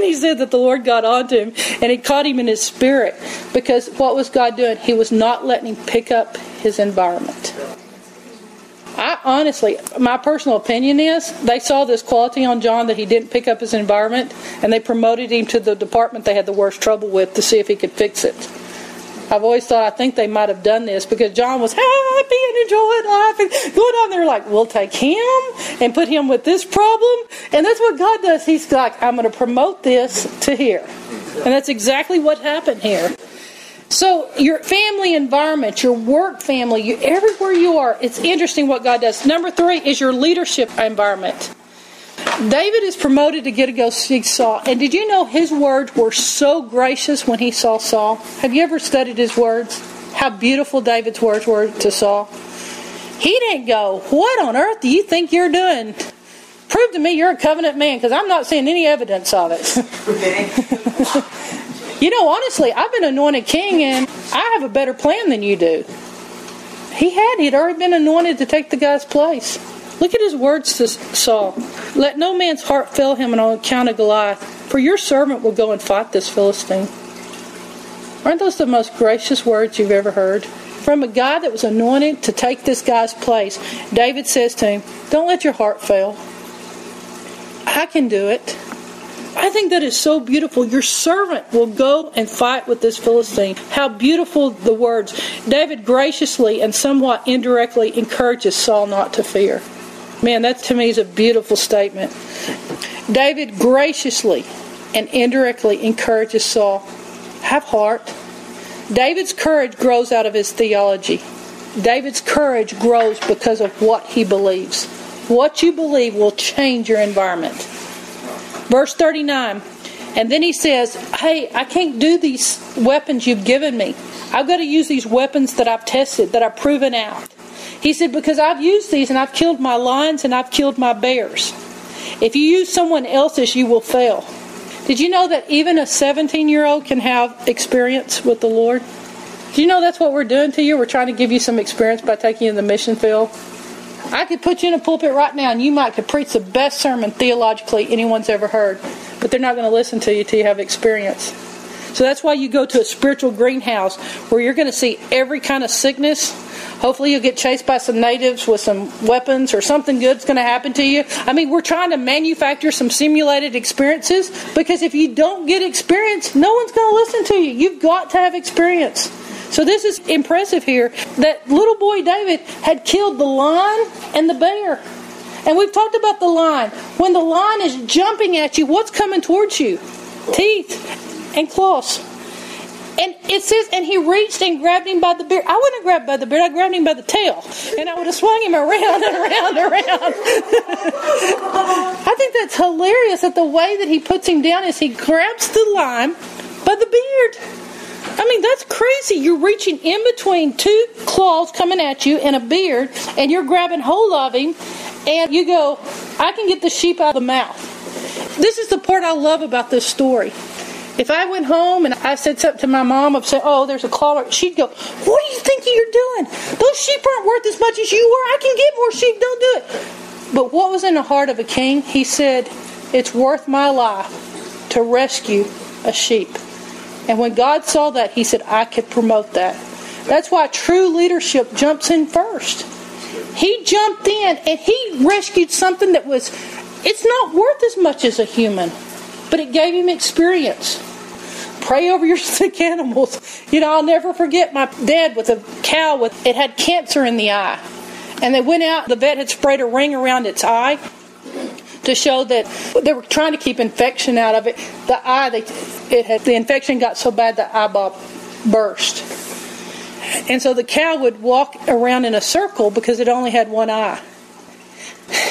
he said that the Lord got onto him and he caught him in his spirit because what was God doing? He was not letting him pick up his environment. I honestly, my personal opinion is they saw this quality on John that he didn't pick up his environment, and they promoted him to the department they had the worst trouble with to see if he could fix it. I've always thought I think they might have done this because John was happy and enjoying life and going on there like, we'll take him and put him with this problem. And that's what God does. He's like, I'm going to promote this to here. And that's exactly what happened here. So your family environment, your work family, you, everywhere you are, it's interesting what God does. Number three is your leadership environment. David is promoted to get to go see Saul. And did you know his words were so gracious when he saw Saul? Have you ever studied his words? How beautiful David's words were to Saul? He didn't go, What on earth do you think you're doing? Prove to me you're a covenant man because I'm not seeing any evidence of it. <laughs> <laughs> You know, honestly, I've been anointed king and I have a better plan than you do. He had, he'd already been anointed to take the guy's place. Look at his words to Saul. Let no man's heart fail him on account of Goliath, for your servant will go and fight this Philistine. Aren't those the most gracious words you've ever heard? From a guy that was anointed to take this guy's place, David says to him, Don't let your heart fail. I can do it. I think that is so beautiful. Your servant will go and fight with this Philistine. How beautiful the words. David graciously and somewhat indirectly encourages Saul not to fear. Man, that to me is a beautiful statement. David graciously and indirectly encourages Saul. Have heart. David's courage grows out of his theology. David's courage grows because of what he believes. What you believe will change your environment. Verse 39. And then he says, Hey, I can't do these weapons you've given me. I've got to use these weapons that I've tested, that I've proven out. He said, Because I've used these and I've killed my lions and I've killed my bears. If you use someone else's, you will fail. Did you know that even a 17 year old can have experience with the Lord? Do you know that's what we're doing to you? We're trying to give you some experience by taking you in the mission field. I could put you in a pulpit right now and you might could preach the best sermon theologically anyone's ever heard, but they're not going to listen to you till you have experience. So that's why you go to a spiritual greenhouse where you're going to see every kind of sickness. Hopefully, you'll get chased by some natives with some weapons or something good's going to happen to you. I mean, we're trying to manufacture some simulated experiences because if you don't get experience, no one's going to listen to you. You've got to have experience. So this is impressive here that little boy David had killed the lion and the bear. And we've talked about the lion. When the lion is jumping at you, what's coming towards you? Teeth and claws. And it says, and he reached and grabbed him by the beard. I wouldn't have grabbed by the beard, I grabbed him by the tail. And I would have swung him around and around and around. <laughs> I think that's hilarious that the way that he puts him down is he grabs the lion by the beard. I mean, that's crazy. You're reaching in between two claws coming at you and a beard, and you're grabbing hold of him, and you go, I can get the sheep out of the mouth. This is the part I love about this story. If I went home and I said something to my mom, I'd say, Oh, there's a claw, she'd go, What do you think you're doing? Those sheep aren't worth as much as you were. I can get more sheep. Don't do it. But what was in the heart of a king? He said, It's worth my life to rescue a sheep. And when God saw that, He said, I could promote that. That's why true leadership jumps in first. He jumped in and he rescued something that was, it's not worth as much as a human, but it gave him experience. Pray over your <laughs> sick animals. You know, I'll never forget my dad with a cow with, it had cancer in the eye. And they went out, the vet had sprayed a ring around its eye to show that they were trying to keep infection out of it. The eye, they, it had the infection got so bad the eyeball burst, and so the cow would walk around in a circle because it only had one eye.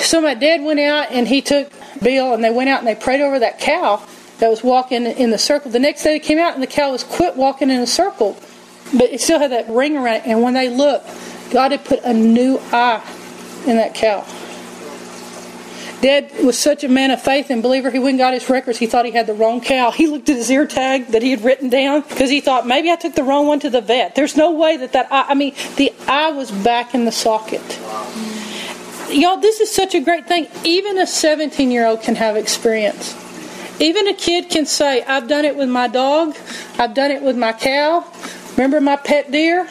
So my dad went out and he took Bill and they went out and they prayed over that cow that was walking in the circle. The next day they came out and the cow was quit walking in a circle, but it still had that ring around it. And when they looked, God had put a new eye in that cow. Dad was such a man of faith and believer, he went and got his records. He thought he had the wrong cow. He looked at his ear tag that he had written down because he thought maybe I took the wrong one to the vet. There's no way that that eye, I mean, the eye was back in the socket. Y'all, this is such a great thing. Even a 17 year old can have experience. Even a kid can say, I've done it with my dog, I've done it with my cow. Remember my pet deer?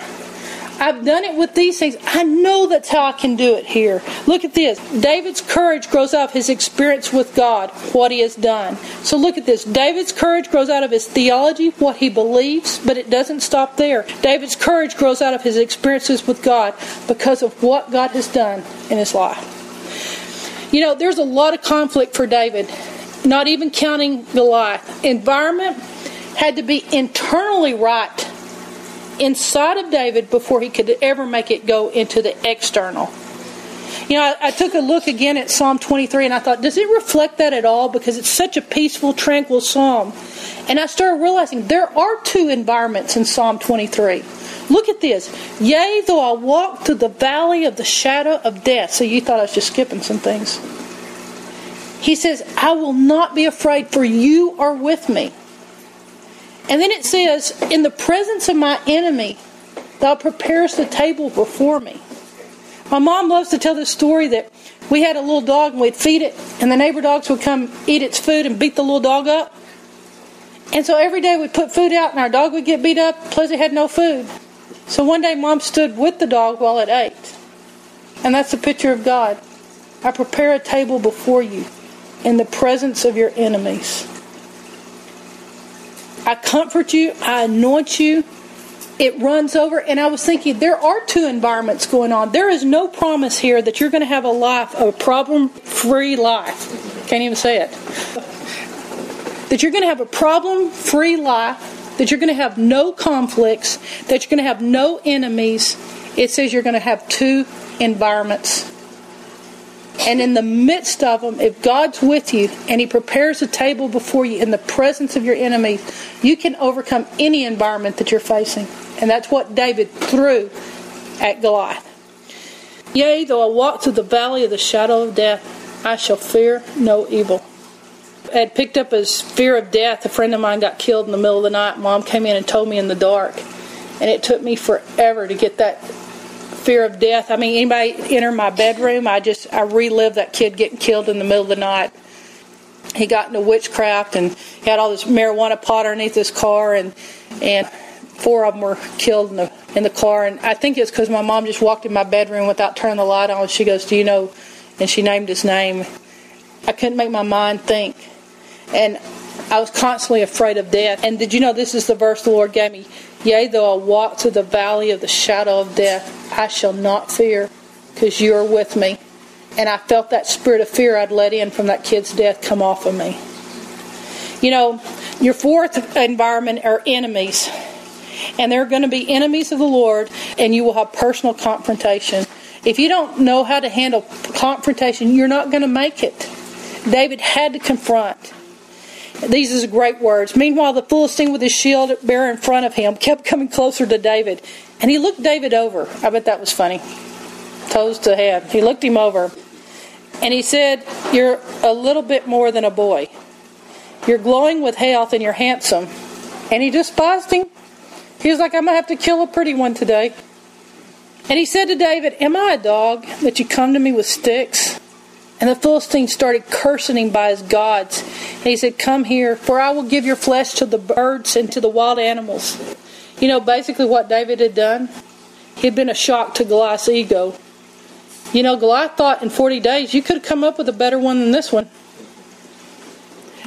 I've done it with these things. I know that's how I can do it here. Look at this. David's courage grows out of his experience with God, what he has done. So look at this. David's courage grows out of his theology, what he believes, but it doesn't stop there. David's courage grows out of his experiences with God because of what God has done in his life. You know, there's a lot of conflict for David, not even counting Goliath. Environment had to be internally right inside of David before he could ever make it go into the external. You know, I, I, took a look again at Psalm 23 and I thought, does it reflect that at all? Because it's such a peaceful, tranquil psalm. And I started realizing there are two environments in Psalm 23. Look at this. Yea, though I walk through the valley of the shadow of death. So you thought I was just skipping some things. He says, I will not be afraid, for you are with me. And then it says, In the presence of my enemy, thou preparest the table before me. My mom loves to tell this story that we had a little dog and we'd feed it, and the neighbor dogs would come eat its food and beat the little dog up. And so every day we'd put food out, and our dog would get beat up, plus it had no food. So one day mom stood with the dog while it ate. And that's the picture of God. I prepare a table before you in the presence of your enemies. I comfort you, I anoint you. It runs over, and I was thinking there are two environments going on. There is no promise here that you're going to have a life, a problem free life. Can't even say it. That you're going to have a problem free life, that you're going to have no conflicts, that you're going to have no enemies. It says you're going to have two environments. And in the midst of them, if God's with you and He prepares a table before you in the presence of your enemies, you can overcome any environment that you're facing. And that's what David threw at Goliath. Yea, though I walk through the valley of the shadow of death, I shall fear no evil. I had picked up his fear of death. A friend of mine got killed in the middle of the night. Mom came in and told me in the dark. And it took me forever to get that fear of death. I mean, anybody enter my bedroom, I just I relive that kid getting killed in the middle of the night. He got into witchcraft and he had all this marijuana pot underneath his car, and and four of them were killed in the in the car. And I think it's because my mom just walked in my bedroom without turning the light on. She goes, "Do you know?" And she named his name. I couldn't make my mind think, and I was constantly afraid of death. And did you know this is the verse the Lord gave me? Yea, though I walk through the valley of the shadow of death, I shall not fear, because you are with me. And I felt that spirit of fear I'd let in from that kid's death come off of me. You know, your fourth environment are enemies. And they're going to be enemies of the Lord, and you will have personal confrontation. If you don't know how to handle confrontation, you're not going to make it. David had to confront. These is great words. Meanwhile, the Philistine with his shield bearer in front of him kept coming closer to David. And he looked David over. I bet that was funny. Toes to head. He looked him over. And he said, You're a little bit more than a boy. You're glowing with health and you're handsome. And he despised him. He was like, I'm to have to kill a pretty one today. And he said to David, Am I a dog that you come to me with sticks? And the Philistine started cursing him by his gods. And he said, Come here, for I will give your flesh to the birds and to the wild animals. You know, basically what David had done? He'd been a shock to Goliath's ego. You know, Goliath thought in 40 days, you could have come up with a better one than this one.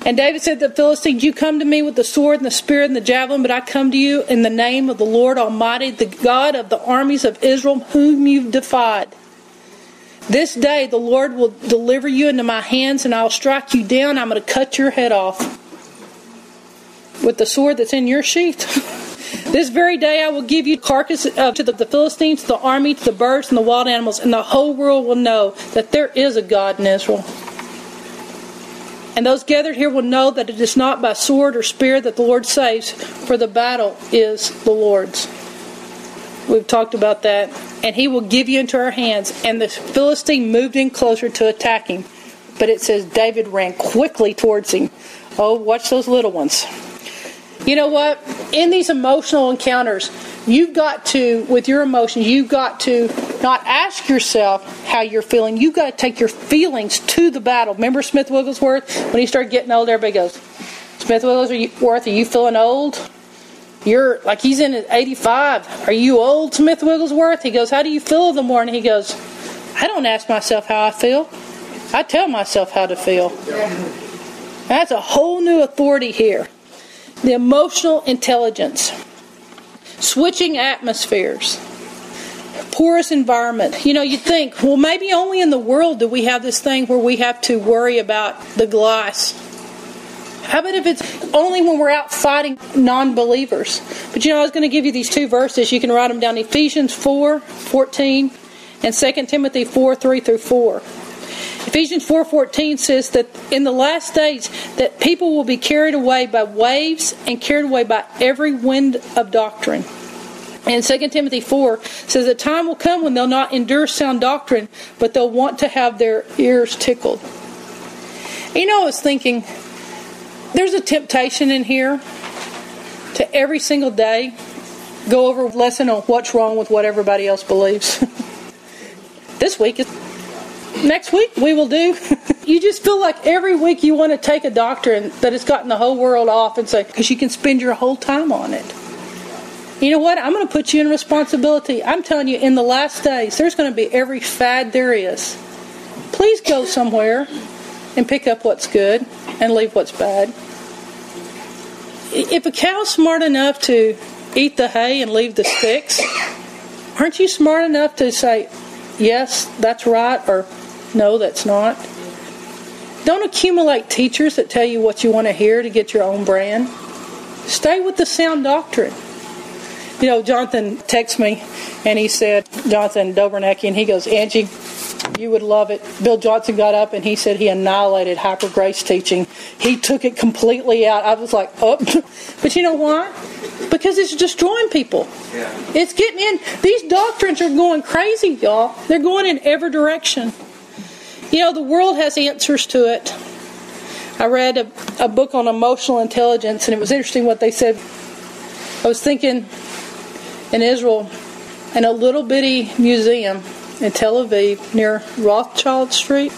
And David said to the Philistines, You come to me with the sword and the spear and the javelin, but I come to you in the name of the Lord Almighty, the God of the armies of Israel, whom you've defied. This day the Lord will deliver you into my hands, and I'll strike you down. I'm going to cut your head off with the sword that's in your sheath. <laughs> this very day I will give you carcass uh, to the, the Philistines, to the army, to the birds, and the wild animals, and the whole world will know that there is a God in Israel. And those gathered here will know that it is not by sword or spear that the Lord saves, for the battle is the Lord's. We've talked about that. And he will give you into our hands. And the Philistine moved in closer to attack him. But it says David ran quickly towards him. Oh, watch those little ones. You know what? In these emotional encounters, you've got to, with your emotions, you've got to not ask yourself how you're feeling. You've got to take your feelings to the battle. Remember Smith Wigglesworth? When he started getting old, everybody goes, Smith Wigglesworth, are you feeling old? You're like he's in his 85. Are you old, Smith Wigglesworth? He goes, How do you feel in the morning? He goes, I don't ask myself how I feel. I tell myself how to feel. That's a whole new authority here. The emotional intelligence, switching atmospheres, porous environment. You know, you think, well, maybe only in the world do we have this thing where we have to worry about the glass how about if it's only when we're out fighting non believers? But you know, I was going to give you these two verses. You can write them down Ephesians 4 14 and 2 Timothy 4 3 through 4. Ephesians 4:14 says that in the last days that people will be carried away by waves and carried away by every wind of doctrine. And 2 Timothy 4 says the time will come when they'll not endure sound doctrine, but they'll want to have their ears tickled. You know, I was thinking there's a temptation in here to every single day go over a lesson on what's wrong with what everybody else believes. <laughs> this week is next week we will do. <laughs> you just feel like every week you want to take a doctrine that has gotten the whole world off and say, because you can spend your whole time on it. You know what? I'm going to put you in responsibility. I'm telling you, in the last days, there's going to be every fad there is. Please go somewhere and pick up what's good and leave what's bad. if a cow's smart enough to eat the hay and leave the sticks, aren't you smart enough to say, yes, that's right, or no, that's not? Don't accumulate teachers that tell you what you want to hear to get your own brand. Stay with the sound doctrine. You know, Jonathan texted me and he said, Jonathan Dobernecki, and he goes, Angie, you would love it. Bill Johnson got up and he said he annihilated hyper grace teaching. He took it completely out. I was like, oh. <laughs> But you know why? Because it's destroying people. Yeah. It's getting in. These doctrines are going crazy, y'all. They're going in every direction. You know, the world has answers to it. I read a, a book on emotional intelligence, and it was interesting what they said. I was thinking in Israel, in a little bitty museum in Tel Aviv near Rothschild Street,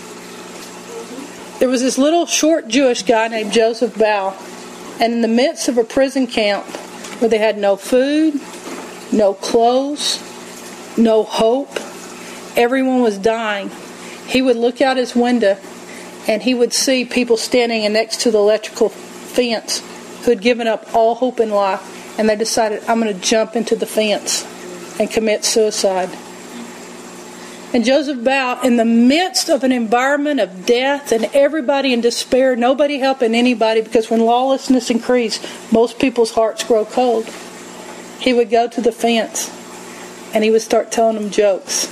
there was this little short Jewish guy named Joseph Bau, and in the midst of a prison camp where they had no food, no clothes, no hope, everyone was dying, he would look out his window and he would see people standing next to the electrical fence who had given up all hope in life, and they decided, I'm going to jump into the fence and commit suicide. And Joseph Bau, in the midst of an environment of death and everybody in despair, nobody helping anybody, because when lawlessness increased, most people's hearts grow cold. He would go to the fence and he would start telling them jokes.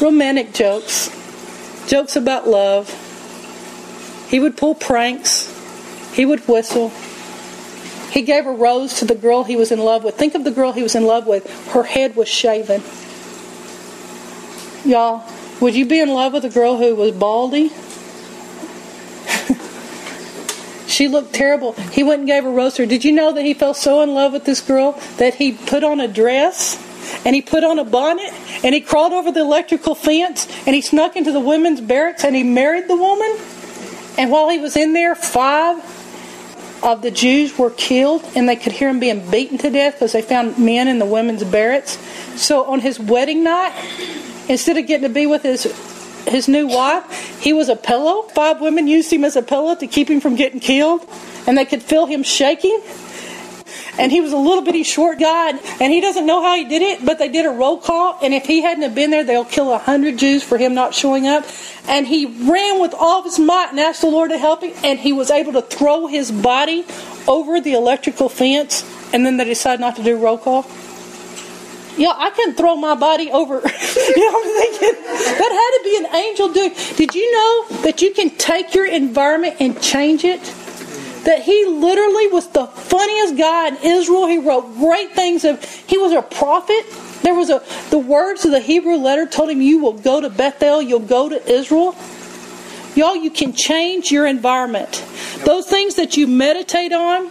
Romantic jokes. Jokes about love he would pull pranks. He would whistle. He gave a rose to the girl he was in love with. Think of the girl he was in love with. Her head was shaven. Y'all, would you be in love with a girl who was baldy? <laughs> she looked terrible. He went and gave a rose to her. Did you know that he fell so in love with this girl that he put on a dress and he put on a bonnet and he crawled over the electrical fence and he snuck into the women's barracks and he married the woman? And while he was in there, five of the Jews were killed, and they could hear him being beaten to death because they found men in the women's barracks. So on his wedding night, instead of getting to be with his his new wife, he was a pillow. Five women used him as a pillow to keep him from getting killed, and they could feel him shaking and he was a little bitty short guy, and he doesn't know how he did it, but they did a roll call, and if he hadn't have been there, they'll kill a hundred Jews for him not showing up. And he ran with all of his might and asked the Lord to help him, and he was able to throw his body over the electrical fence, and then they decided not to do roll call. Yeah, I can throw my body over. <laughs> you know, I'm thinking that had to be an angel doing. Did you know that you can take your environment and change it? That he literally was the funniest guy in Israel. He wrote great things. Of, he was a prophet. There was a the words of the Hebrew letter told him, "You will go to Bethel. You'll go to Israel." Y'all, you can change your environment. Those things that you meditate on,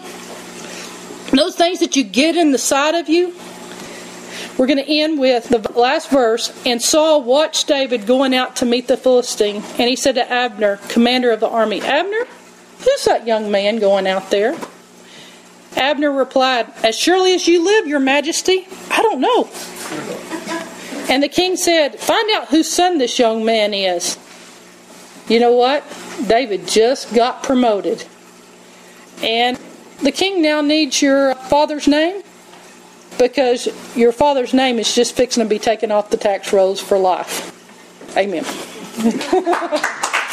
those things that you get in the side of you. We're going to end with the last verse. And Saul watched David going out to meet the Philistine, and he said to Abner, commander of the army, Abner, Who's that young man going out there? Abner replied, As surely as you live, your majesty, I don't know. And the king said, Find out whose son this young man is. You know what? David just got promoted. And the king now needs your father's name because your father's name is just fixing to be taken off the tax rolls for life. Amen. <laughs>